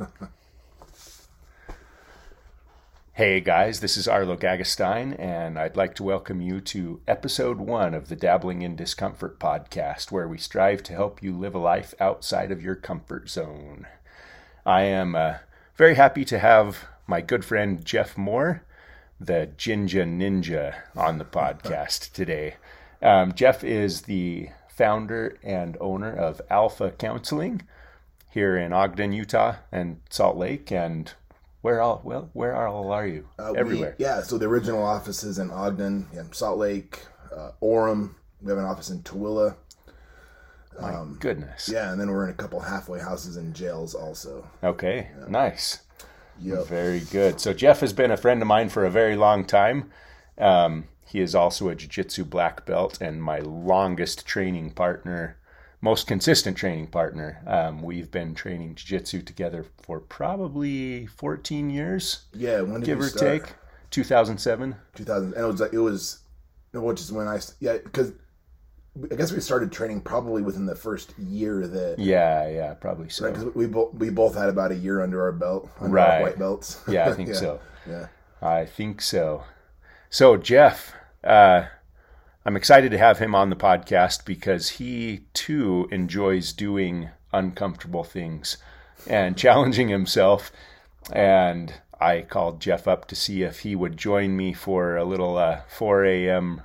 Hey guys, this is Arlo Gagestein, and I'd like to welcome you to episode one of the Dabbling in Discomfort podcast, where we strive to help you live a life outside of your comfort zone. I am uh, very happy to have my good friend Jeff Moore, the Ginja Ninja, on the podcast today. Um, Jeff is the founder and owner of Alpha Counseling here in Ogden, Utah, and Salt Lake, and where all well where all are you? Uh, we- Everywhere. yeah, so the original office is in Ogden, yeah, Salt Lake, uh, Orem. We have an office in Tooele. My goodness. um, Yeah, and then we're in a couple halfway houses and jails also. Okay. Nice. Yep. Very good. So Jeff has been a friend of mine for a very long time. Um, he is also a jiu-jitsu black belt and my longest training partner, most consistent training partner. Um, we've been training jiu-jitsu together for probably 14 years, Yeah, when did give or start? take. 2007. 2000. And it was like it was, which is when I yeah because I guess we started training probably within the first year that Yeah, yeah, probably so. right because we both we both had about a year under our belt under Right. our white belts. Yeah, I think so. Yeah. I think so. So, Jeff, uh, I'm excited to have him on the podcast because he too enjoys doing uncomfortable things and challenging himself. And I called Jeff up to see if he would join me for a little uh, 4 a.m.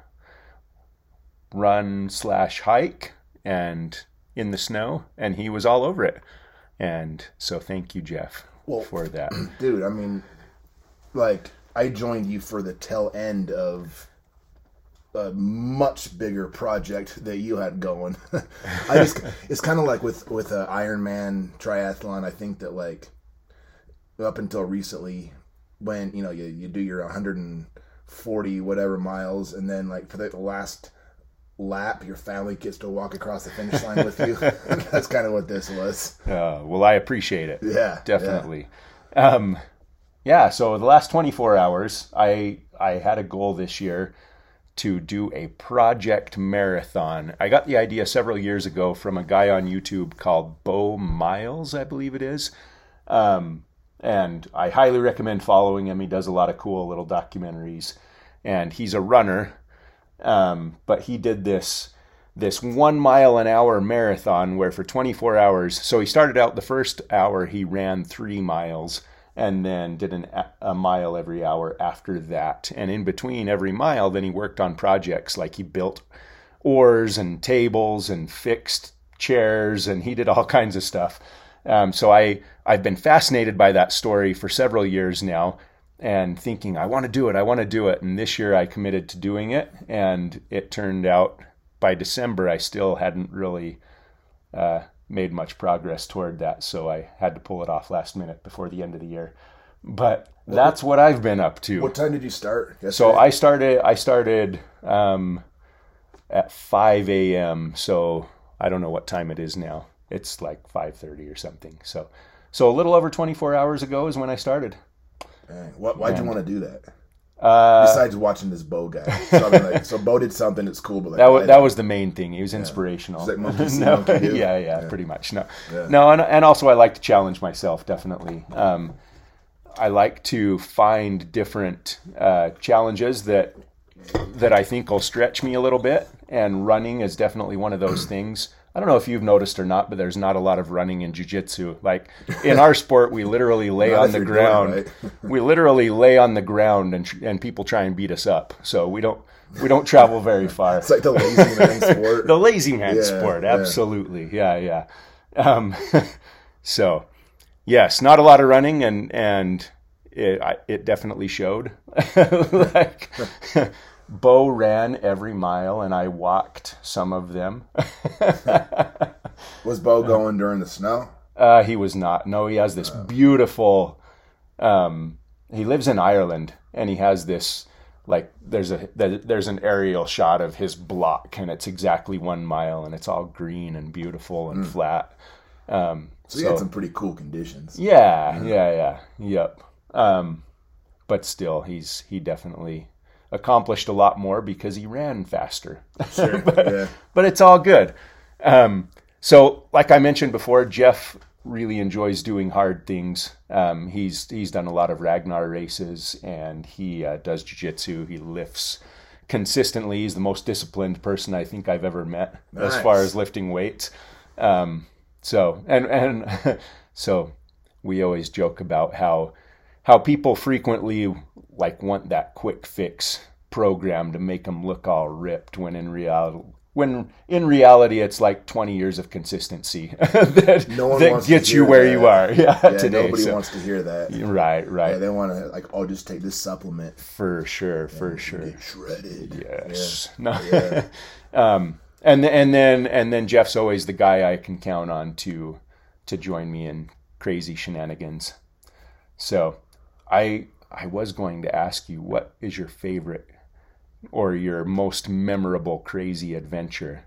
run slash hike and in the snow, and he was all over it. And so, thank you, Jeff, Well, for that. dude i mean like i joined you for the tail end of a much bigger project that you had going i just it's kind of like with with uh, iron man triathlon i think that like up until recently when you know you, you do your 140 whatever miles and then like for the last lap your family gets to walk across the finish line with you that's kind of what this was Uh, well, I appreciate it. yeah definitely. Um, yeah. So the last 24 hours, I I had a goal this year to do a project marathon. I got the idea several years ago from a guy on YouTube called Beau Miles, I believe it is. Um, and I highly recommend following him. He does a lot of cool little documentaries, and he's a runner. Um, but he did this this one mile an hour marathon where for 24 hours so he started out the first hour he ran three miles and then did an, a mile every hour after that. And in between every mile then he worked on projects like he built oars and tables and fixed chairs and he did all kinds of stuff. Um, so i i've been fascinated by that story for several years now and thinking i want to do it i want to do it. And this year i committed to doing it and it turned out by December, I still hadn't really uh, made much progress toward that, so I had to pull it off last minute before the end of the year. But that's what I've been up to. what time did you start So? I started. I started um, at 5 a.m. So I don't know what time it is now. It's like 5:30 or something. So, so a little over 24 hours ago is when I started. Dang. What, why'd you want to do that? Uh, Besides watching this Beau guy. So, like, so Beau did something that's cool, but like, that was that was the main thing. He was inspirational. It's like monkey see, no, monkey do. yeah, yeah, pretty much. No, no, and, and also I like to challenge myself. Definitely, um, I like to find different uh, challenges that that I think will stretch me a little bit. And running is definitely one of those things. I don't know if you've noticed or not, but there's not a lot of running in jujitsu. Like in our sport, we literally lay on the ground. right. we literally lay on the ground, and and people try and beat us up. So we don't we don't travel very far. It's like the lazy man sport. the lazy man Yeah, sport, yeah. absolutely, yeah, yeah. Um, so yes, not a lot of running, and and it I, it definitely showed. like Beau ran every mile, and I walked some of them. Was Beau going during the snow? Uh, he was not. No, he has this beautiful. Um, he lives in Ireland, and he has this like there's a there's an aerial shot of his block, and it's exactly one mile, and it's all green and beautiful and flat. Um, So he had some pretty cool conditions. yeah, yeah, yeah, yep. Um, but still, he's he definitely accomplished a lot more because he ran faster. Sure. but, yeah. but it's all good. Um, so, like I mentioned before, Jeff really enjoys doing hard things. Um, he's he's done a lot of Ragnar races, and he uh, does jujitsu. He lifts consistently. He's the most disciplined person I think I've ever met as far as lifting weights. Um, so and and so we always joke about how how people frequently like want that quick fix program to make them look all ripped when in reality when in reality it's like 20 years of consistency that, No one that gets you where that. you are yeah, Yeah, today nobody so- wants to hear that. right right Yeah, they want to like, oh, just take this supplement. for sure for sure Get shredded. Yes. No. Yeah. um, and and then and then Jeff's always the guy I can count on to to join me in crazy shenanigans. So, I I was going to ask you what is your favorite or your most memorable crazy adventure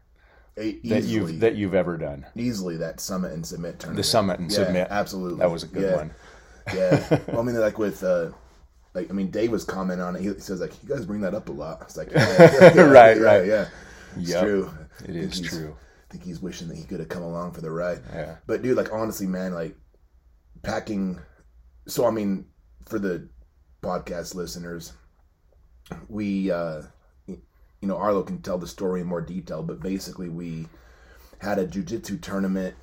E- that you've that you've ever done? easily that summit and submit tournament. The summit and Yeah, submit. absolutely. That was a good Yeah. one. Yeah. Well, I mean, like with, uh, like, I mean, Dave was commenting on it. He says, like, you guys bring that up a lot. It's like, yeah, yeah, Right, yeah, right. Yeah. It's Yep. true. It is true. I think he's wishing that he could have come along for the ride. Yeah. But dude, like honestly, man, like packing. So I mean, for the podcast listeners, we, uh you know, Arlo can tell the story in more detail, but basically, we had a jujitsu tournament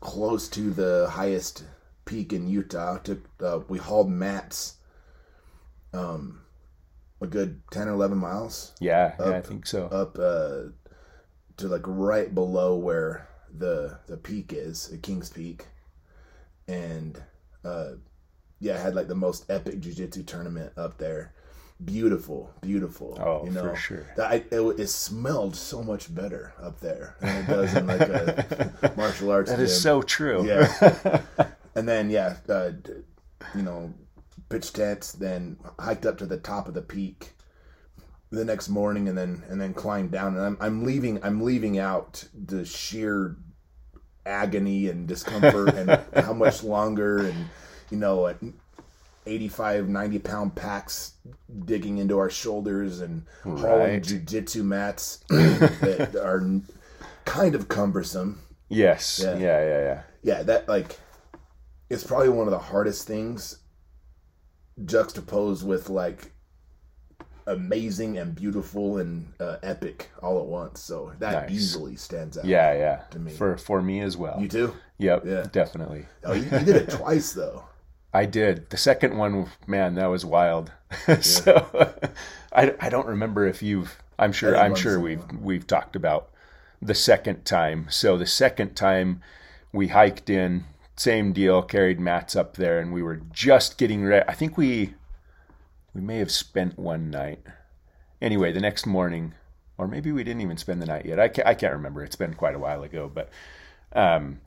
close to the highest peak in Utah. Took uh, we hauled mats, um, a good ten or eleven miles Yeah, yeah, I think so. up uh, to like right below where the the peak is, at King's Peak, and uh, yeah, had like the most epic jujitsu tournament up there. Beautiful, beautiful. Oh, you know, for sure. I, it, it smelled so much better up there than it does in like a martial arts. That is gym. so true. Yeah. and then yeah, uh, you know, pitch tents, then hiked up to the top of the peak the next morning, and then and then climbed down. And I'm I'm leaving I'm leaving out the sheer agony and discomfort and how much longer and you know. at 85 90 pound packs digging into our shoulders and hauling Right. jujitsu mats that are kind of cumbersome Yes. Yeah. Yeah, yeah, yeah. yeah, that like it's probably one of the hardest things juxtaposed with like amazing and beautiful and uh, epic all at once. So that Nice. easily stands out. Yeah, yeah. To me. For for me as well. You too? Yep, Yeah. definitely. Oh, you, you did it twice though. I did. The second one, man, that was wild. so I, I don't remember if you've I'm sure I'm sure we've we've talked about the second time. So the second time we hiked in, same deal, carried mats up there and we were just getting ready. I think we we may have spent one night. Anyway, the next morning or maybe we didn't even spend the night yet. I can't, I can't remember. It's been quite a while ago, but um,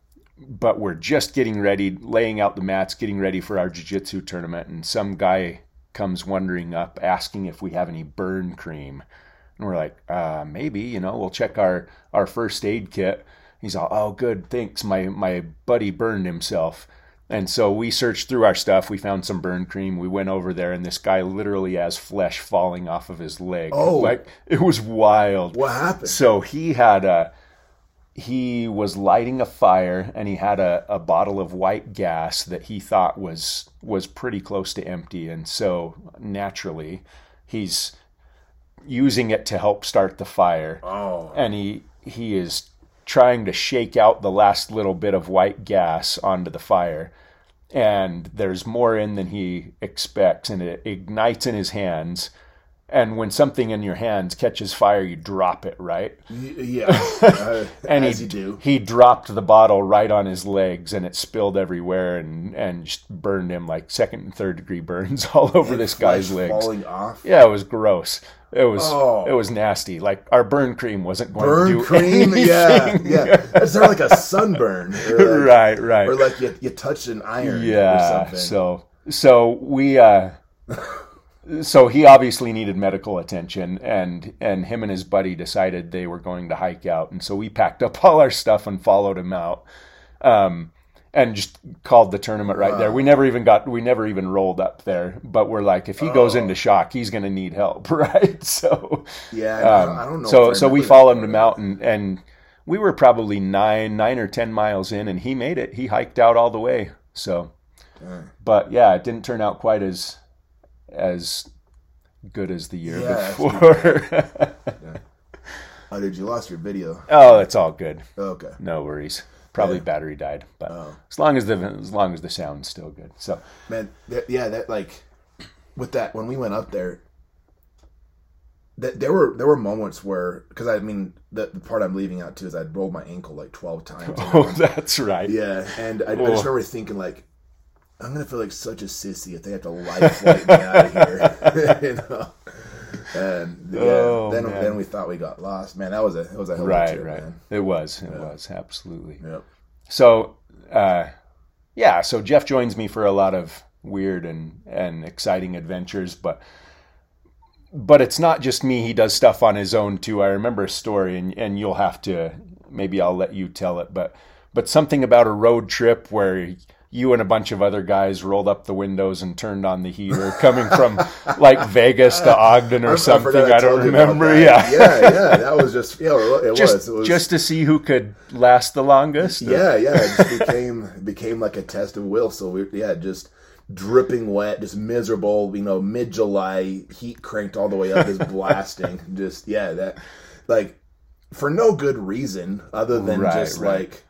but we're just getting ready, laying out the mats, getting ready for our jiu-jitsu tournament, and some guy comes wandering up asking if we have any burn cream. And we're like, uh, maybe, you know, we'll check our, our first aid kit. He's all, oh, good, thanks. My my buddy burned himself. And so we searched through our stuff. We found some burn cream. We went over there, and this guy literally has flesh falling off of his leg. Oh. like it was wild. What happened? So he had a he was lighting a fire and he had a, a bottle of white gas that he thought was was pretty close to empty. And so naturally he's using it to help start the fire. Oh, and he he is trying to shake out the last little bit of white gas onto the fire. And there's more in than he expects. And it ignites in his hands and when something in your hands catches fire you drop it right yeah. Uh, and he do. he dropped the bottle right on his legs and it spilled everywhere and and just burned him like second and third degree burns all over this guy's legs falling off. yeah it was gross it was Oh. it was nasty like our burn cream wasn't going Burn to do cream, anything. yeah, yeah. Is there like a sunburn, like, right right or like you, you touched an iron, or yeah so so we uh so he obviously needed medical attention and and him and his buddy decided they were going to hike out and so we packed up all our stuff and followed him out um and just called the tournament right there. We never even got, we never even rolled up there. But we're like, if he goes Oh. into shock, he's going to need help, right? So, yeah, um, I don't know. so so we followed him out and and we were probably nine, nine or ten miles in, and he made it. He hiked out all the way. So, but yeah, it didn't turn out quite as as good as the year Yeah, before. Oh, did you lost your video? oh, it's all good. Okay. No worries. Probably Yeah. battery died, but Oh. as long as the as long as the sound's still good. So Man, that, yeah, that like with that when we went up there, that there were there were moments where because I mean the, the part I'm leaving out too is I'd rolled my ankle like twelve times. oh, that's right. yeah, and I, I Oh. just remember thinking like. I'm gonna feel like such a sissy if they have to life flight me out of here, you know. And yeah, Oh, then man. then we thought we got lost. Man, that was a it was a hell Right, trip, right. man. It was. It was absolutely. Yep. So, uh, yeah. So Jeff joins me for a lot of weird and and exciting adventures, but but it's not just me. He does stuff on his own too. I remember a story, and and you'll have to maybe I'll let you tell it, but but something about a road trip where. You and a bunch of other guys rolled up the windows and turned on the heater, coming from like Vegas to Ogden or I something. forgot I, don't remember. Yeah, yeah, yeah. That was just yeah, it just was. It was just to see who could last the longest. Yeah, yeah. It just became became like a test of will. So we yeah, just dripping wet, just miserable. You know, mid July, heat cranked all the way up, just blasting. Just yeah, that like for no good reason other than Right, just right. like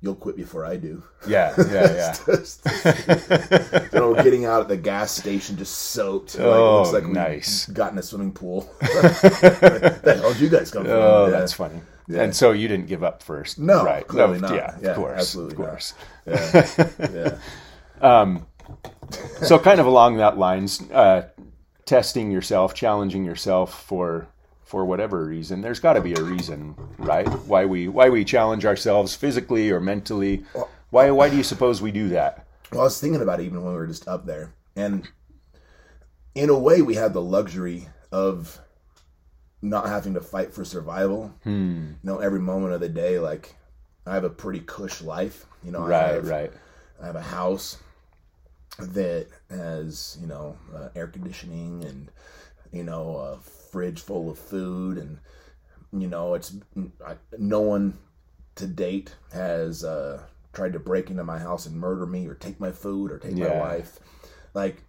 you'll quit before I do. yeah, yeah, yeah. Just, you know, getting out at the gas station just soaked. Like, Oh, it looks like we nice. got in a swimming pool. the hell did you guys come from? Oh, Yeah. that's funny. And so you didn't give up first, No, right? clearly No, not. Yeah, Yeah, of course, absolutely of not. course. yeah. yeah. So, kind of along that lines, uh, testing yourself, challenging yourself for for whatever reason. There's got to be a reason, right? Why we why we challenge ourselves physically or mentally. Why why do you suppose we do that? Well, I was thinking about it even when we were just up there, and in a way, we have the luxury of not having to fight for survival. Hmm. You know, every moment of the day, like I have a pretty cush life. You know, I Right, have, right. I have a house that has you know uh, air conditioning and you know a fridge full of food and you know it's I, no one to date has uh, tried to break into my house and murder me or take my food or take my wife like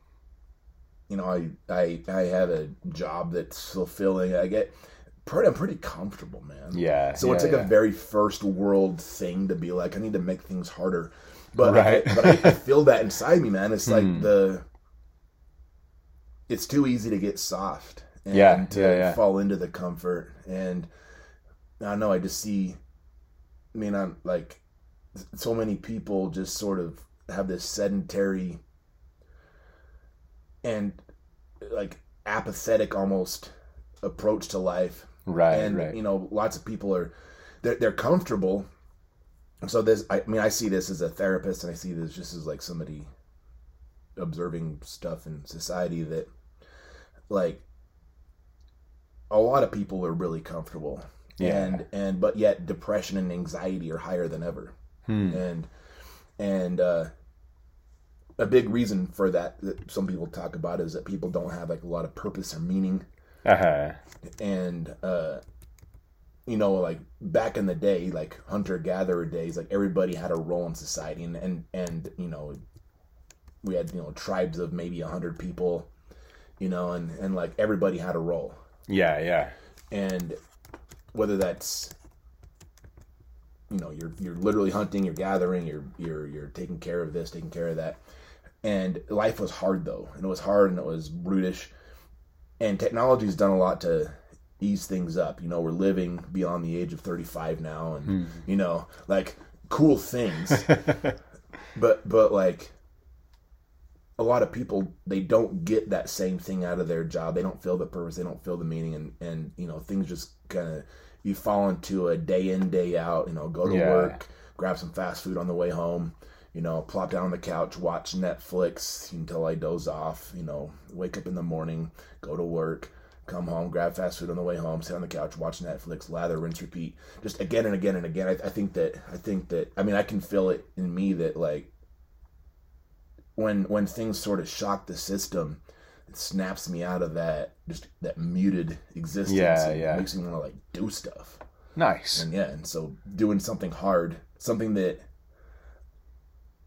you know I, I I have a job that's fulfilling I get pretty I'm pretty comfortable man Yeah. so it's like yeah. a very first world thing to be like, I need to make things harder. But Right. I, but I, I feel that inside me, man. It's like Hmm. the it's too easy to get soft and Yeah, to yeah, yeah. fall into the comfort. And I don't know, I just see I mean I'm like so many people just sort of have this sedentary and like apathetic almost approach to life right, and right. you know lots of people are they're, they're comfortable so this I, mean i see this as a therapist and i see this just as like somebody observing stuff in society that like a lot of people are really comfortable Yeah. and and but yet depression and anxiety are higher than ever Hmm. and and uh a big reason for that that some people talk about is that people don't have like a lot of purpose or meaning Uh-huh. and uh you know like back in the day like hunter gatherer days like everybody had a role in society and and and you know we had you know tribes of maybe a hundred people you know and and like everybody had a role Yeah, yeah. and whether that's you know you're you're literally hunting you're gathering you're you're you're taking care of this taking care of that. And life was hard though and it was hard and it was brutish. And technology's done a lot to ease things up. You know we're living beyond the age of 35 now and hmm. you know like cool things. But but like a lot of people they don't get that same thing out of their job. They don't feel the purpose. They don't feel the meaning. And and you know things just kind of you fall into a day in day out you know go to Yeah. work grab some fast food on the way home you know plop down on the couch watch netflix until i doze off you know wake up in the morning go to work come home grab fast food on the way home sit on the couch watch netflix lather rinse repeat. Just again and again and again. I, I think that i think that i mean i can feel it in me that like when when things sort of shock the system, it snaps me out of that just that muted existence. Yeah, yeah. Makes me want to like do stuff. Nice. And yeah, and so doing something hard, something that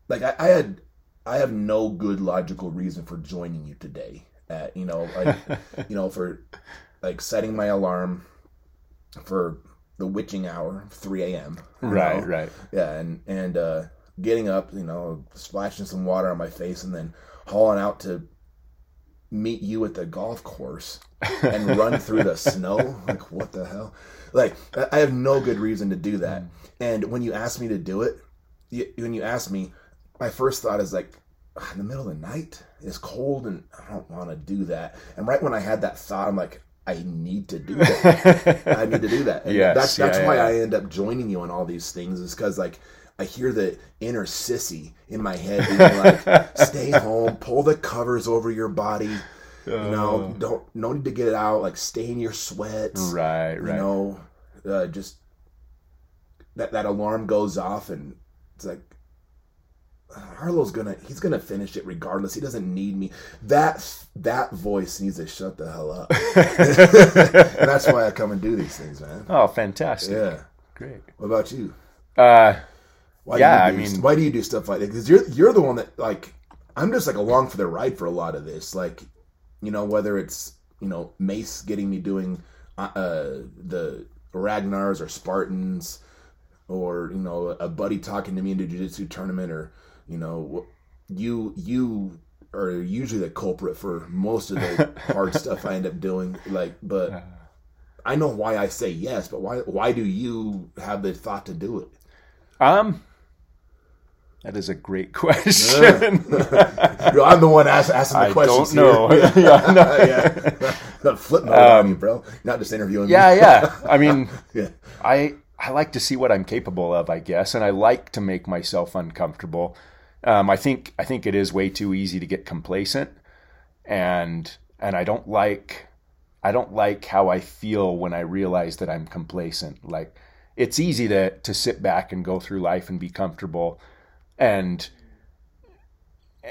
like I, I had I have no good logical reason for joining you today. At you know, like you know, for like setting my alarm for the witching hour, three AM. Right, know? right. Yeah, and and uh getting up, you know, splashing some water on my face and then hauling out to meet you at the golf course and run through the snow. Like what the hell? Like I- have no good reason to do that. And when you ask me to do it, you, when you ask me, my first thought is like, "Ah, in the middle of the night, it's cold, and I don't want to do that. And right when I had that thought, I'm like, I need to do that. I need to do that. And Yes, that's that's yeah, why yeah. I end up joining you on all these things is because like I hear the inner sissy in my head being like, "Stay home, pull the covers over your body." You know, don't no need to get it out. Like, stay in your sweats. Right, You right. know, uh, just that that alarm goes off, and it's like Arlo's gonna he's gonna finish it regardless. He doesn't need me. That that voice needs to shut the hell up. that's why I come and do these things, man. oh, fantastic. Yeah. Great. What about you? Uh, Why Yeah, do you I do, mean- why do you do stuff like that? Because you're you're the one that like I'm just like along for the ride for a lot of this. Like, you know, whether it's you know Mace getting me doing uh, uh the Ragnars or Spartans, or you know a buddy talking to me in a jiu-jitsu tournament, or you know you you are usually the culprit for most of the hard stuff I end up doing. Like, but. I know why I say yes, but why why do you have the thought to do it? um, that is a great question. I'm the one ask, asking the I questions. don't know. Here. yeah, no. yeah, Not flip mode on you, bro. Not just interviewing. me. yeah, yeah. I mean, yeah. I I like to see what I'm capable of, I guess, and I like to make myself uncomfortable. Um, I think I think it is way too easy to get complacent, and and I don't like I don't like how I feel when I realize that I'm complacent. Like it's easy to to sit back and go through life and be comfortable, and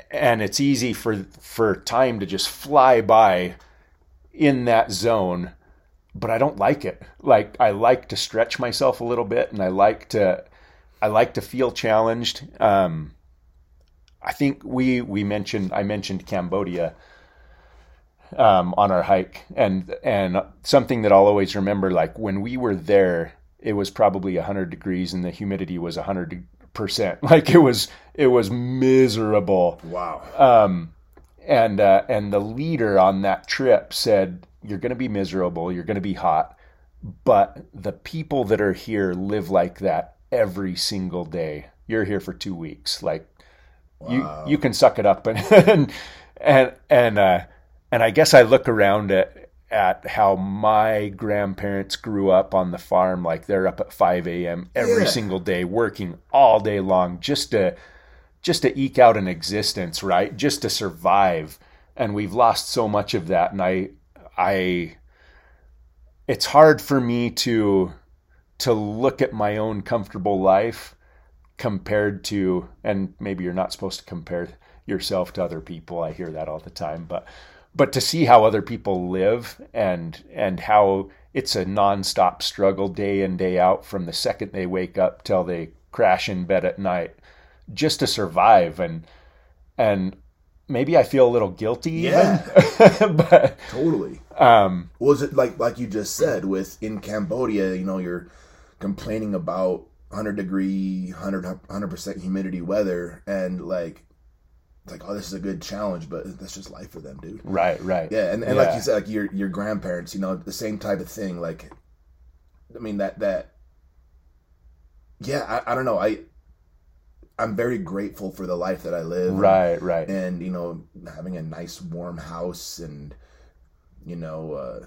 and it's easy for for time to just fly by in that zone but I don't like it. Like I like to stretch myself a little bit, and I like to, I like to feel challenged. Um, I think we we mentioned I mentioned Cambodia um, on our hike, and and something that I'll always remember, like when we were there, it was probably hundred degrees, and the humidity was hundred percent. Like it was it was miserable Wow. um, and uh, and the leader on that trip said, "You're going to be miserable. You're going to be hot, but the people that are here live like that every single day. You're here for two weeks. Like you you can suck it up and and and and, uh, and I guess I look around at at how my grandparents grew up on the farm. Like they're up at five a.m. every Yeah. single day, working all day long just to just to eke out an existence, right? Just to survive. And we've lost so much of that. And I, I, it's hard for me to, to look at my own comfortable life compared to, and maybe you're not supposed to compare yourself to other people. I hear that all the time, but, but to see how other people live and, and how it's a nonstop struggle day in, day out from the second they wake up till they crash in bed at night just to survive and and maybe I feel a little guilty Yeah. even but Totally. um Was it like like you just said with in Cambodia? You know, you're complaining about 100 degree, 100 percent humidity weather, and like, it's like, oh, this is a good challenge, but that's just life for them, dude. right right Yeah, and, and like you said, like your your grandparents, you know, the same type of thing. Like, I mean that that. Yeah, I, I don't know. I I'm very grateful for the life that I live. right right and you know having a nice warm house and you know uh,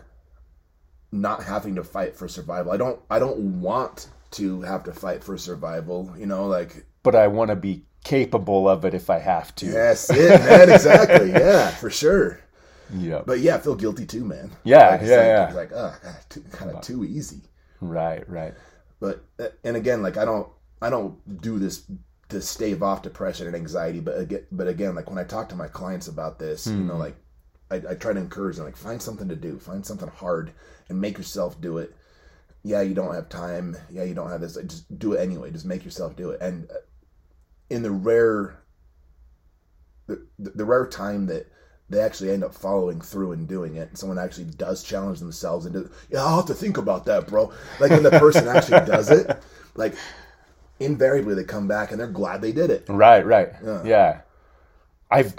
not having to fight for survival. I don't I don't want to have to fight for survival. You know, like but I want to be capable of it if I have to that's it, man. exactly. Yeah, for sure. yeah But yeah, I feel guilty too, man. Yeah, Like, yeah, like, yeah. Like, oh, God, too, kind of too easy. right right But uh, and again, like I don't I don't do this to stave off depression and anxiety. But again, but again, like when I talk to my clients about this, you know, like I, I try to encourage them, like find something to do, find something hard, and make yourself do it. yeah, you don't have time. Yeah, you don't have this. Like, just do it anyway. Just make yourself do it. And uh, in the rare, the, the rare time that they actually end up following through and doing it, someone actually does challenge themselves and do, yeah, I'll have to think about that, bro. Like when the person actually does it, like invariably they come back and they're glad they did it. Right, right. Yeah. Yeah. I've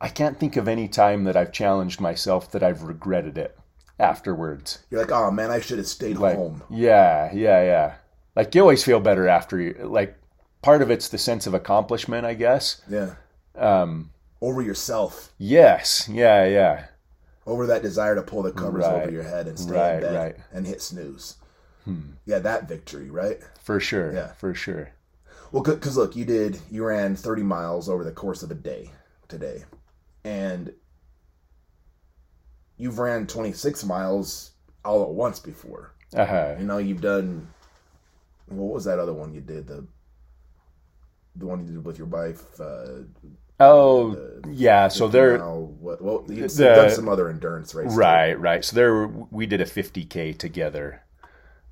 I can't think of any time that I've challenged myself that I've regretted it afterwards. You're like, oh man, I should have stayed Like home. yeah, yeah, yeah. Like you always feel better after you like part of it's the sense of accomplishment, I guess. Yeah. Um Over yourself, yes, yeah, yeah. over that desire to pull the covers Right. over your head and stay Right, in bed right. Hmm. and hit snooze. Yeah, that victory, right? For sure. Yeah. For sure. Well, because look, you did you ran 30 miles over the course of a day today, and you've ran 26 miles all at once before. Uh-huh. You know, you've done. What was that other one you did? The the one you did with your wife. Uh, Oh, yeah, so 50 there what, well, you've The- done some other endurance races, Right, right. So there we did a 50k together,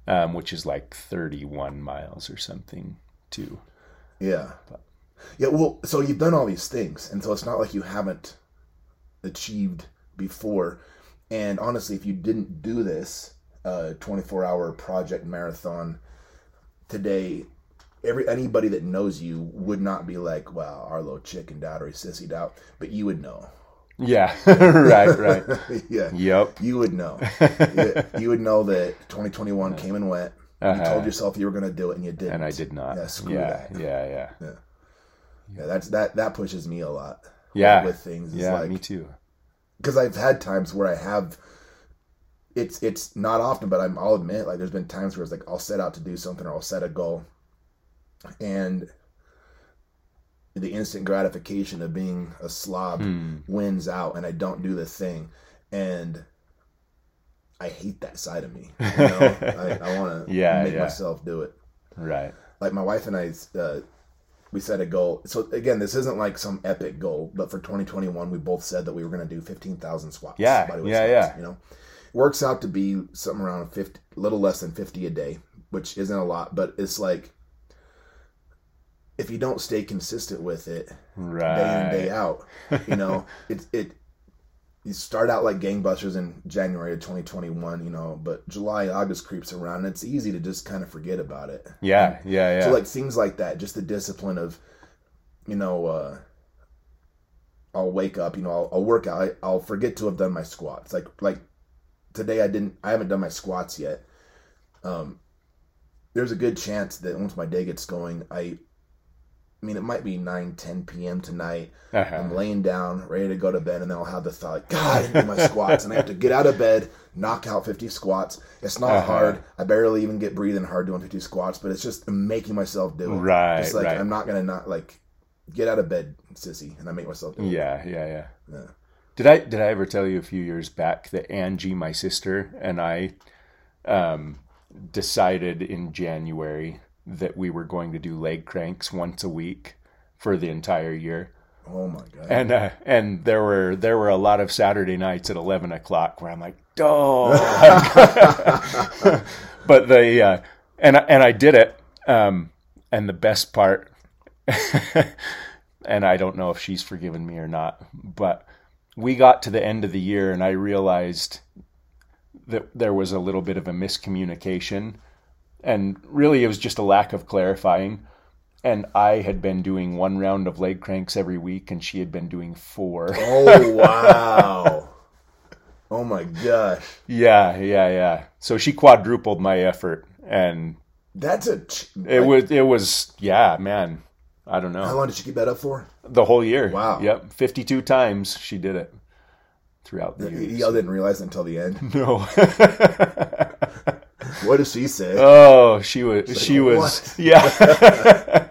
um, which is like 31 miles or something too. Yeah. Yeah, well, so you've done all these things, and so it's not like you haven't achieved before. And honestly, if you didn't do this uh, 24 hour project marathon today, every anybody that knows you would not be like, wow, Arlo chickened out or he sissied out, but you would know. Yeah, right, right. yeah. Yep. You would know. You would know that 2021 came and went. You Uh-huh. told yourself you were going to do it, and you didn't. And I did not. Yeah, screw yeah, that. yeah, yeah. Yeah, that's that. That pushes me a lot. Yeah. with things. It's Yeah, like, me too. because I've had times where I have. It's it's not often, but I'm, I'll admit, like there's been times where it's like I'll set out to do something or I'll set a goal, and the instant gratification of being a slob Hmm. wins out, and I don't do the thing, and I hate that side of me. You know? I, I want to Yeah, make yeah. myself do it Right. like my wife and I, uh, we set a goal. So again, this isn't like some epic goal, but for 2021, we both said that we were going to do 15,000 squats. Yeah, yeah, squats, yeah. You know, works out to be something around 50, little less than 50 a day, which isn't a lot, but it's like if you don't stay consistent with it right. day in day out, you know, it it you start out like gangbusters in January of 2021, you know, but July, August creeps around, and it's easy to just kind of forget about it. Yeah, yeah, yeah. So like things like that, just the discipline of, you know, uh, I'll wake up, you know, I'll, I'll work out, I, I'll forget to have done my squats. Like like today, I didn't, I haven't done my squats yet. Um, there's a good chance that once my day gets going, I, I mean, it might be 9, 10 p.m. tonight. Uh-huh. I'm laying down, ready to go to bed, and then I'll have the thought, God, I didn't do my squats, and I have to get out of bed, knock out 50 squats. It's not Uh-huh. hard. I barely even get breathing hard doing 50 squats, but it's just making myself do it. Right, It's like right. I'm not gonna not like get out of bed, sissy, and I make myself do it. Yeah, yeah, yeah. Yeah. Did I did I ever tell you a few years back that Angie, my sister, and I um, decided in January that we were going to do leg cranks once a week for the entire year. Oh my god. And uh, and there were there were a lot of Saturday nights at eleven o'clock where I'm like, oh. but the uh, and I- and I did it. Um, and the best part, and I don't know if she's forgiven me or not, but we got to the end of the year and I realized that there was a little bit of a miscommunication, and really it was just a lack of clarifying. And I had been doing one round of leg cranks every week, and she had been doing four. oh wow. oh my gosh. Yeah, yeah, yeah. So she quadrupled my effort, and That's a. ch- it like, was it was yeah, man. I don't know. How long did you keep that up for? the whole year. Wow. Yep, fifty-two times she did it throughout the year. Y'all didn't realize until the end. No. What does she say? oh, she was she was what? yeah.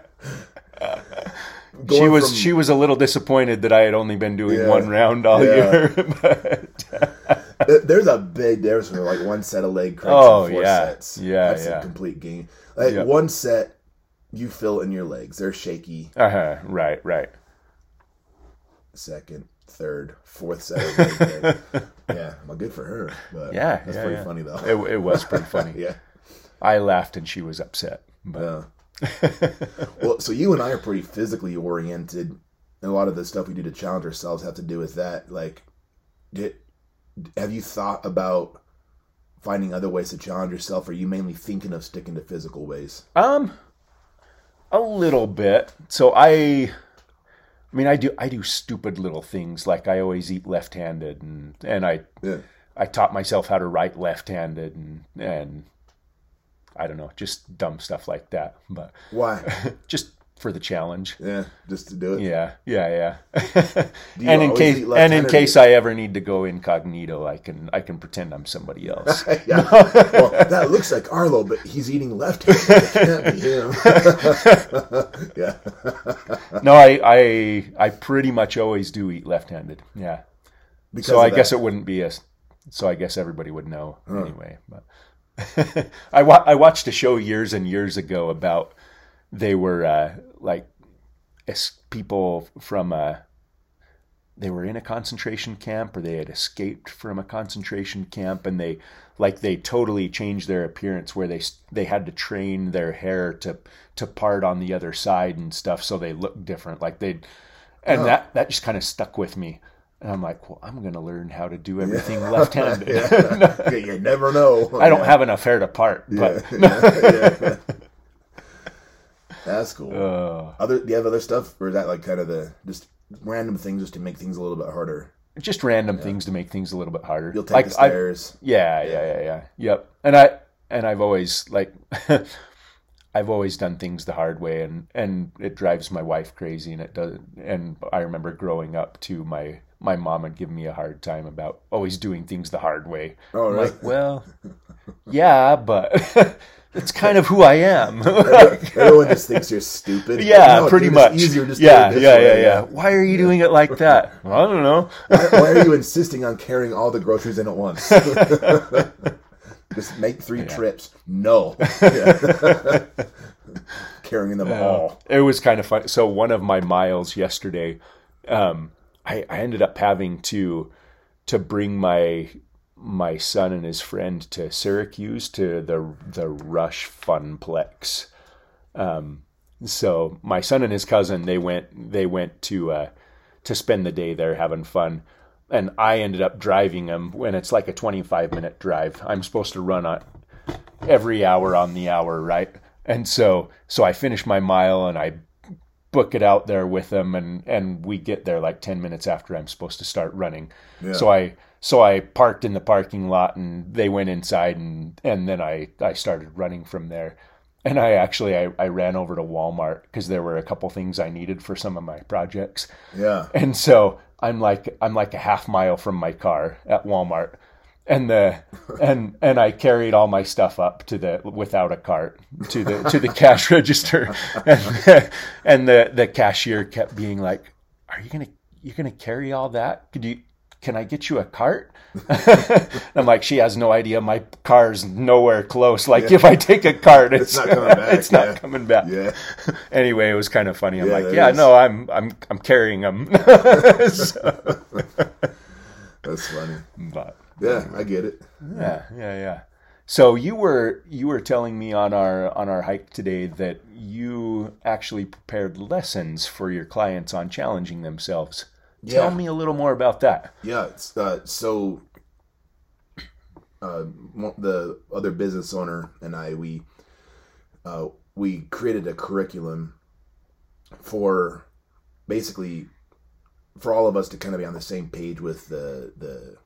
she was from- she was a little disappointed that I had only been doing Yeah. one round all Yeah. year. but There's a big difference between like one set of leg cranks Oh, and four yeah. sets. Yeah, That's yeah. a complete game. Like Yep. one set, you feel in your legs. They're shaky. uh-huh, right, right. Second, third, fourth Saturday. yeah, well, good for her. But Yeah, that's yeah, pretty yeah. funny though. It, it was pretty funny. yeah, I laughed and she was upset. But yeah. well, so you and I are pretty physically oriented. And a lot of the stuff we do to challenge ourselves have to do with that. Like, did have you thought about finding other ways to challenge yourself? Or are you mainly thinking of sticking to physical ways? Um, a little bit. So I, I mean, I do I do stupid little things like I always eat left-handed, and and I Yeah. I taught myself how to write left-handed, and and I don't know, just dumb stuff like that. But Why? just for the challenge. yeah, just to do it. Yeah, yeah, yeah. and in case and in case I ever need to go incognito, I can I can pretend I'm somebody else. yeah. Well, that looks like Arlo, but he's eating be him. yeah. no, I I I pretty much always do eat left-handed. Yeah. Because so I of guess it wouldn't be a. So I guess everybody would know anyway. But I wa- I watched a show years and years ago about they were uh, like es- people from a. They were in a concentration camp, or they had escaped from a concentration camp, and they like they totally changed their appearance, where they they had to train their hair to to part on the other side and stuff, so they looked different. Like they, and that that just kind of stuck with me. And I'm like, well, I'm going to learn how to do everything left-handed. Yeah, you never know. I don't have enough hair to part, but yeah. That's cool. uh, other, do you have other stuff, or is that like kind of the just random things just to make things a little bit harder? just random things to make things a little bit harder. You'll take like the I, stairs. yeah, yeah, yeah, yeah, yep. And I and I've always like I've always done things the hard way, and and it drives my wife crazy, and it does. And I remember growing up too, my my mom would give me a hard time about always doing things the hard way. Oh, really? like, well, yeah, but it's kind of who I am. Everyone just thinks you're stupid. Yeah, No, pretty dude, much. Easier just yeah, do it this yeah, yeah, yeah. Why are you doing it like that? Well, I don't know. Why, why are you insisting on carrying all the groceries in at once? just make three trips. No. Yeah. Carrying them all. It was kind of fun. So one of my miles yesterday, um, I, I ended up having to to bring my my son and his friend to Syracuse to the the Rush Funplex. Um, so my son and his cousin they went they went to uh, to spend the day there having fun, and I ended up driving them when it's like a twenty five minute drive. I'm supposed to run on every hour on the hour, right? And so so I finish my mile and I book it out there with them and and we get there like 10 minutes after I'm supposed to start running. So I so I parked in the parking lot and they went inside and and then I I started running from there. And I actually I, I ran over to Walmart because there were a couple things I needed for some of my projects. Yeah. And so I'm like I'm like a half mile from my car at Walmart. And the and and I carried all my stuff up to the without a cart to the to the cash register, and and the the cashier kept being like, "Are you gonna you're gonna carry all that? Could you can I get you a cart?" I'm like, she has no idea. My car's nowhere close. Like if I take a cart, it's, not coming back, It's not yeah. coming back. Yeah. Anyway, it was kind of funny. I'm Yeah, like, yeah, is. no, I'm I'm I'm carrying them. So- That's funny. but Yeah, I get it. yeah, yeah, yeah. So you were you were telling me on our on our hike today that you actually prepared lessons for your clients on challenging themselves. Yeah. Tell me a little more about that. Yeah. It's, uh, so uh, the other business owner and I, we uh, we created a curriculum for basically for all of us to kind of be on the same page with the the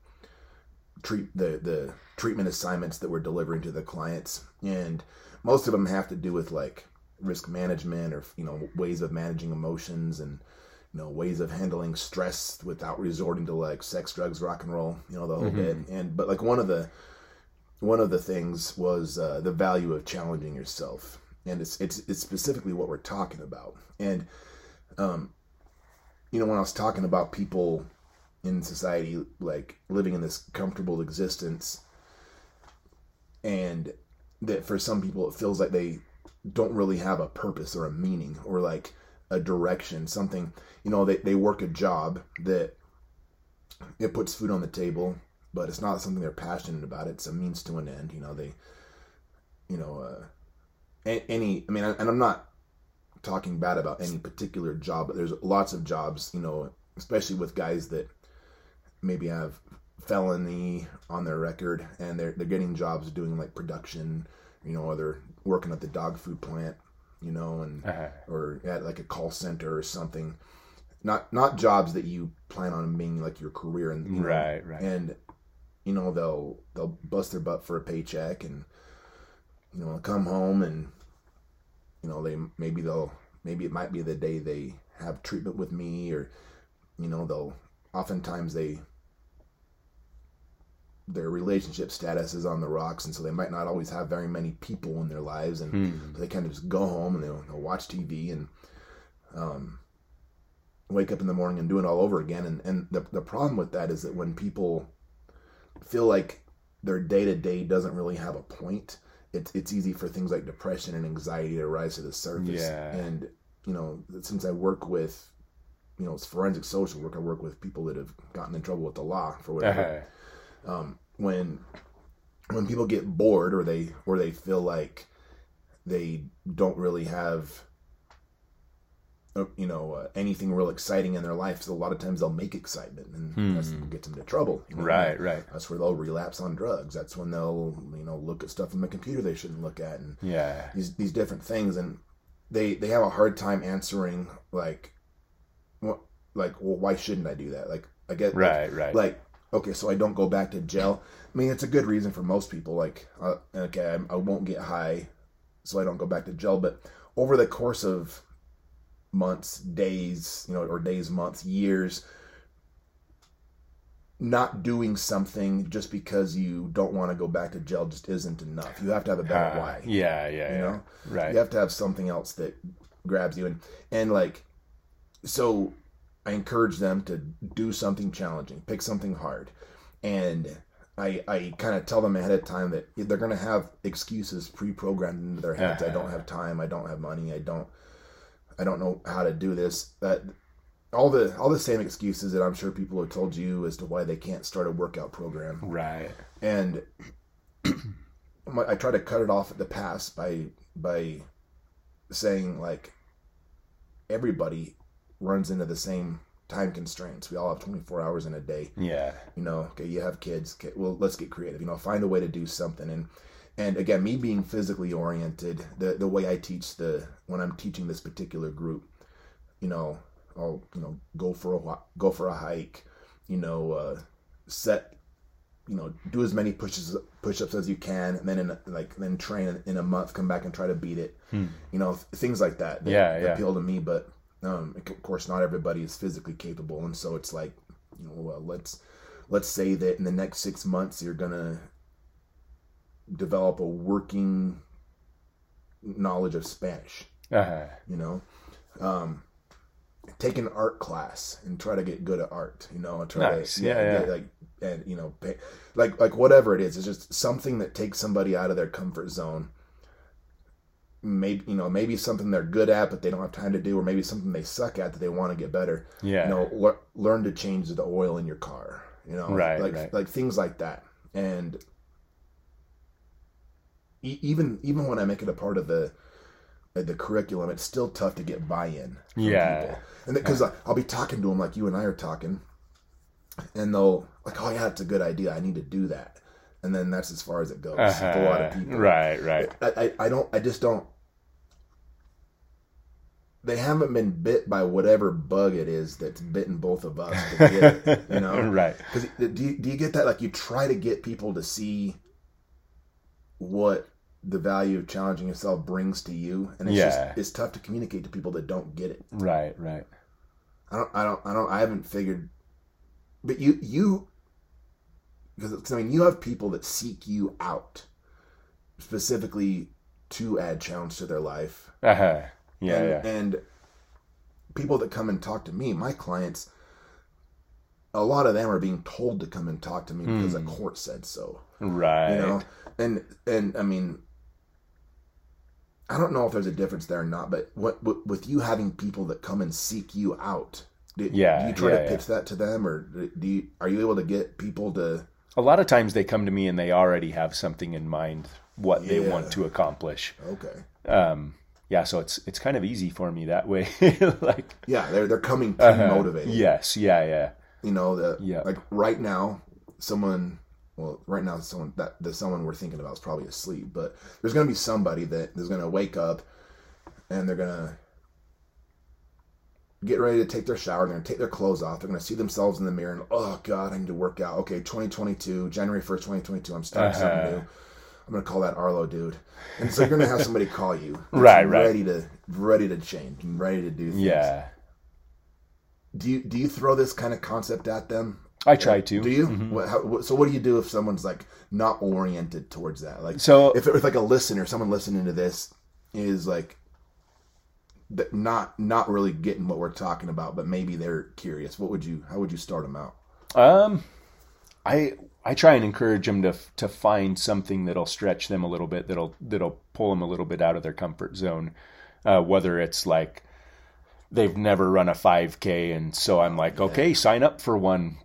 treat the the treatment assignments that we're delivering to the clients and most of them have to do with like risk management or you know ways of managing emotions and you know ways of handling stress without resorting to like sex drugs rock and roll you know the whole bit. And but like one of the one of the things was uh, the value of challenging yourself. And it's it's it's specifically what we're talking about. And um you know when i was talking about people in society like living in this comfortable existence and that for some people it feels like they don't really have a purpose or a meaning or like a direction something you know they, they work a job that it puts food on the table, but it's not something they're passionate about. It's a means to an end. You know, they, you know, uh, any. I mean, and I'm not talking bad about any particular job, but there's lots of jobs. You know, especially with guys that maybe have felony on their record and they're they're getting jobs doing like production, you know, or they're working at the dog food plant, you know, and Uh-huh. or at like a call center or something. Not not jobs that you plan on being like your career and you know, Right, right. and you know they'll they'll bust their butt for a paycheck and you know come home and you know they maybe they'll maybe it might be the day they have treatment with me or you know they'll oftentimes they their relationship status is on the rocks and so they might not always have very many people in their lives and Hmm. they kind of just go home and they'll, they'll watch tv and um, wake up in the morning and do it all over again and, and the, the problem with that is that when people feel like their day to day doesn't really have a point, it's it's easy for things like depression and anxiety to rise to the surface. Yeah. And you know, since I work with, you know, it's forensic social work, I work with people that have gotten in trouble with the law for whatever. Uh-huh. Um, when when people get bored or they or they feel like they don't really have uh, you know uh, anything real exciting in their life so a lot of times they'll make excitement and that's what gets them into trouble you know? Hmm. Right, right. that's where they'll relapse on drugs that's when they'll you know look at stuff on the computer they shouldn't look at and Yeah. these these different things and they they have a hard time answering like what like well why shouldn't i do that like i get like, Right, right. like okay so i don't go back to jail i mean it's a good reason for most people like uh, okay I'm, i won't get high so i don't go back to jail but over the course of months days you know or days months years not doing something just because you don't want to go back to jail just isn't enough you have to have a better Uh, why Yeah, yeah, you yeah. know Right. you have to have something else that grabs you and and like so i encourage them to do something challenging pick something hard. And i i kind of tell them ahead of time that they're going to have excuses pre-programmed into their heads. I don't have time i don't have money i don't i don't know how to do this. That all the all the same excuses that i'm sure people have told you as to why they can't start a workout program. Right. and I try to cut it off at the pass by by saying like everybody runs into the same time constraints. We all have 24 hours in a day. Yeah. You know, okay, you have kids. Okay, well, let's get creative. You know, find a way to do something. And and again, me being physically oriented, the the way I teach the when I'm teaching this particular group, you know, I'll you know go for a go for a hike, you know, uh, set you know do as many pushes push-ups as you can and then in like then train in a month come back and try to beat it you know th- things like that that, Yeah, that yeah. appeal to me but um of course not everybody is physically capable and so it's like you know well, let's let's say that in the next six months you're gonna develop a working knowledge of spanish Uh-huh. you know um take an art class and try to get good at art you know and try Nice. to Yeah, yeah. get, like and you know pay, like like whatever it is it's just something that takes somebody out of their comfort zone maybe you know maybe something they're good at but they don't have time to do or maybe something they suck at that they want to get better Yeah. you know lear- learn to change the oil in your car you know Right, like right. like things like that and e- even even when i make it a part of the the curriculum it's still tough to get buy-in from Yeah. people. and because i'll be talking to them like you and i are talking and they'll like oh yeah it's a good idea i need to do that and then that's as far as it goes with a lot of Uh-huh. people Right, right. I, I, I don't I just don't they haven't been bit by whatever bug it is that's bitten both of us to get it, you know Right. because do you, do you get that like you try to get people to see what the value of challenging yourself brings to you and it's Yeah. just it's tough to communicate to people that don't get it Right, right. I don't, I don't, I don't, I haven't figured, but you, you, because I mean, you have people that seek you out specifically to add challenge to their life. Uh-huh. Yeah, and, yeah. and people that come and talk to me, my clients, a lot of them are being told to come and talk to me because a court said so. Right. You know, and and I mean, I don't know if there's a difference there or not, but what, what with you having people that come and seek you out Do, Yeah, do you try yeah, to yeah. pitch that to them, or do you, are you able to get people to? A lot of times they come to me and they already have something in mind what they want to accomplish. Okay, Um, yeah, so it's it's kind of easy for me that way. like yeah, they're they're coming pre-motivated. Uh-huh. yes, yeah, yeah, you know that Yeah. like right now someone well right now someone that the someone we're thinking about is probably asleep but there's going to be somebody that is going to wake up and they're going to get ready to take their shower they're going to take their clothes off they're going to see themselves in the mirror and oh god i need to work out okay 2022 january 1st 2022 i'm starting Uh-huh. something new i'm going to call that arlo dude and so you're going to have somebody call you Right, right. ready to ready to change and ready to do things yeah. do you do you throw this kind of concept at them I try to. do you? Mm-hmm. What, how, what, so what do you do if someone's like not oriented towards that? Like, So if it was like a listener, someone listening to this is like not not really getting what we're talking about, but maybe they're curious. What would you? How would you start them out? Um, I I try and encourage them to to find something that'll stretch them a little bit, that'll that'll pull them a little bit out of their comfort zone. Uh, whether it's like they've never run a 5K, and so I'm like, okay, sign up for one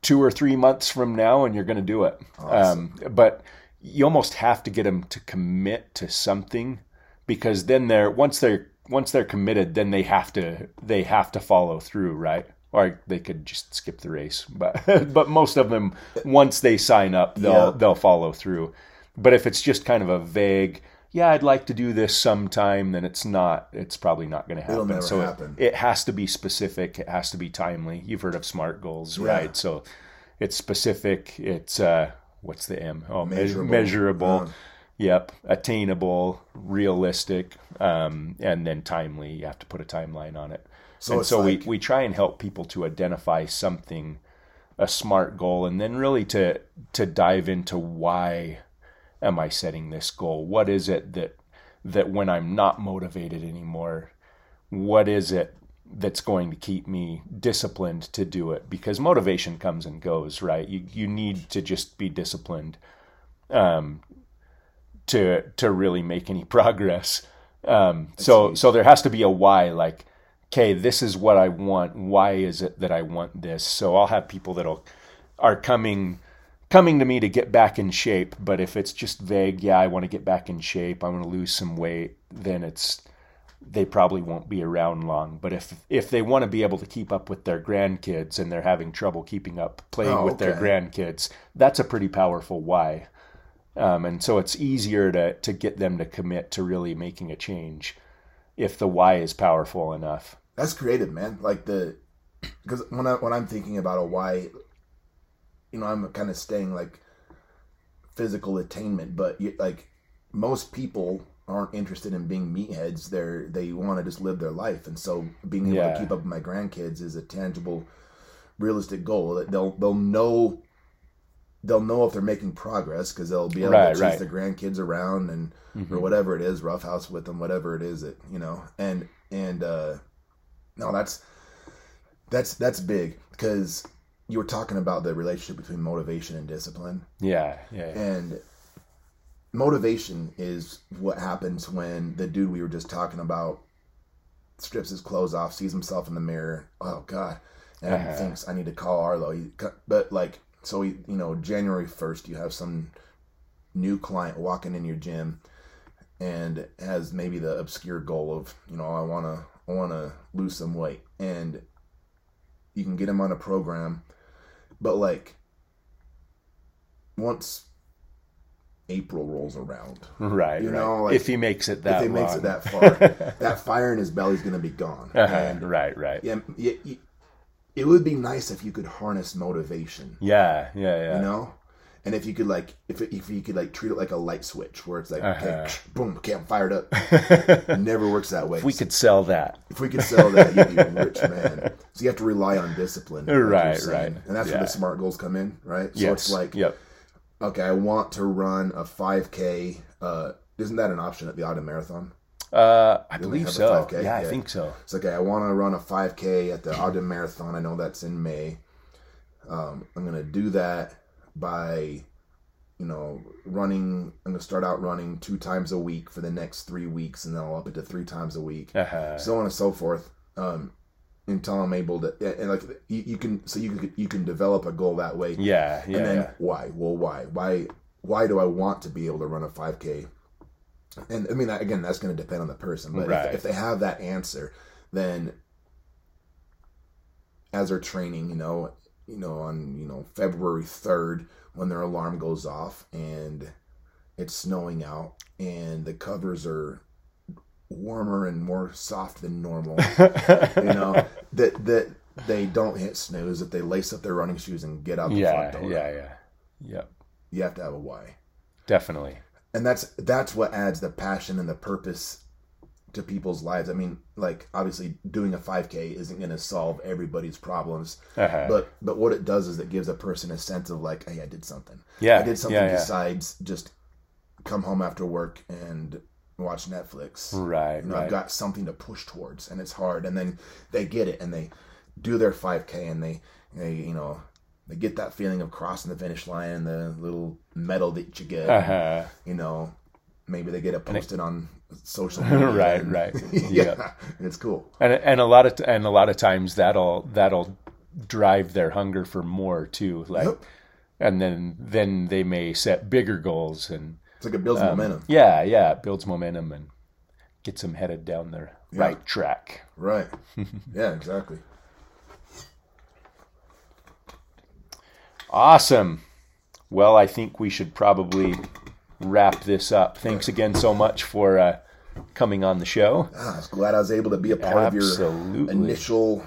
two or three months from now, and you're going to do it. Um, but you almost have to get them to commit to something because then they're once they're once they're committed, then they have to they have to follow through, right? Or they could just skip the race, but but most of them once they sign up, they'll Yeah. they'll follow through. But if it's just kind of a vague, yeah, I'd like to do this sometime, then it's not. It's probably not going to happen. It'll never so it- happen. It, has to be specific. It has to be timely. You've heard of SMART goals, right? So it's specific. It's uh, what's the M? Oh, measurable. Measurable. measurable. Yep, attainable, realistic, um, and then timely. You have to put a timeline on it. So and so like- we, we try and help people to identify something, a smart goal, and then really to to dive into why am I setting this goal? What is it that that when I'm not motivated anymore, what is it that's going to keep me disciplined to do it? Because motivation comes and goes, right? You you need to just be disciplined um, to to really make any progress. Um, so so there has to be a why. Like, okay, this is what I want. Why is it that I want this? So I'll have people that'll are coming coming to me to get back in shape. But if it's just vague, yeah, I want to get back in shape. I want to lose some weight. Then it's they probably won't be around long. But if if they want to be able to keep up with their grandkids and they're having trouble keeping up playing Oh, with their grandkids, that's a pretty powerful why. Um, and so it's easier to to get them to commit to really making a change if the why is powerful enough. That's creative, man. Like the because when I when I'm thinking about a why, you know, I'm kind of staying like physical attainment, but you, like most people aren't interested in being meatheads. They're they want to just live their life, and so being able Yeah. to keep up with my grandkids is a tangible, realistic goal. That they'll they'll know. They'll know if they're making progress because they'll be able Right, to chase right. their grandkids around and or whatever it is, roughhouse with them, whatever it is that you know, and and uh, no, that's that's that's big because you were talking about the relationship between motivation and discipline, Yeah, yeah, yeah. and motivation is what happens when the dude we were just talking about strips his clothes off, sees himself in the mirror. Oh God, and Uh-huh. thinks I need to call Arlo. He, but like, so he, you know, January first, you have some new client walking in your gym and has maybe the obscure goal of you know I want to I want to lose some weight and you can get him on a program but like once April rolls around right, you right. know, like, if he makes it that if he makes it that far that fire in his belly is going to be gone Uh-huh, and right, right. yeah, yeah, it would be nice if you could harness motivation Yeah, yeah, yeah. you know and if you could like if it, if you could like treat it like a light switch where it's like Uh-huh. okay boom okay i'm fired up it never works that way If we could sell that. if we could sell that you'd be a rich man so you have to rely on discipline like Right, right. and that's where the smart goals come in right so yes. it's like yep. okay i want to run a 5k uh isn't that an option at the Ogden marathon Uh, I believe so. 5K? Yeah, I think so. It's okay. I want to run a 5K at the Ogden Marathon. I know that's in May. Um, I'm gonna do that by, you know, running. I'm gonna start out running two times a week for the next three weeks, and then I'll up it to three times a week, Uh-huh. so on and so forth. Um, until I'm able to, and like you, you can, so you can you can develop a goal that way. Yeah, yeah, and then yeah. why? Well, why? Why? Why do I want to be able to run a 5K? And I mean, again, that's going to depend on the person. But Right. if, if they have that answer, then as they're training, you know, you know, on you know February third, when their alarm goes off and it's snowing out and the covers are warmer and more soft than normal, you know, that that they don't hit snooze, that they lace up their running shoes and get out the yeah, front door. yeah, yeah, yep, You have to have a why. definitely. And that's that's what adds the passion and the purpose to people's lives. I mean, like obviously doing a 5K isn't going to solve everybody's problems, Uh-huh. but but what it does is it gives a person a sense of like, hey, I did something. Yeah, I did something yeah, yeah. besides just come home after work and watch Netflix. Right, You know, right. I've got something to push towards, and it's hard. And then they get it, and they do their 5K, and they, they you know, they get that feeling of crossing the finish line and the little medal that you get. uh-huh. You know, maybe they get it posted on social. Right, and- right. yeah, Yeah. it's cool. and and a lot of and a lot of times that'll that'll drive their hunger for more too like Yep. and then then they may set bigger goals and It's like it builds um, momentum. yeah yeah it builds momentum and gets them headed down the right track Right. yeah, exactly. awesome well i think we should probably wrap this up thanks again so much for uh, coming on the show Ah, I was glad I was able to be a part of your initial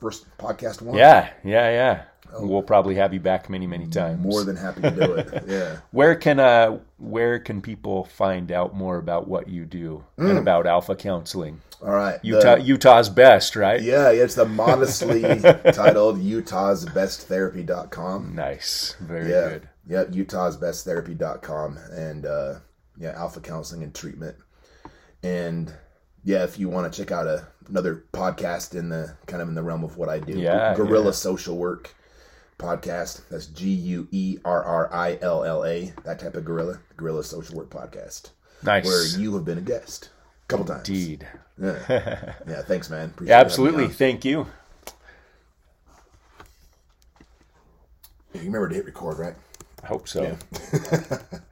first podcast one. yeah yeah yeah we'll probably have you back many many times More than happy to do it. Yeah. Where can uh where can people find out more about what you do Mm. and about alpha counseling? All right. the- Utah Utah's best, right? yeah, it's the modestly titled Utah's Best Therapy.com. Nice. Very Yeah. good. Yep, Utah's Best Therapy.com. And uh, yeah, alpha counseling and treatment. And yeah, if you want to check out a, another podcast in the kind of in the realm of what I do, Yeah, Guerrilla yeah. Social Work podcast. That's G U E R R I L L A. That type of gorilla, Guerrilla Social Work podcast, Nice. where you have been a guest a couple times. Indeed. Yeah, yeah. Thanks, man. Appreciate Absolutely. Thank you. You remember to hit record, right? I hope so.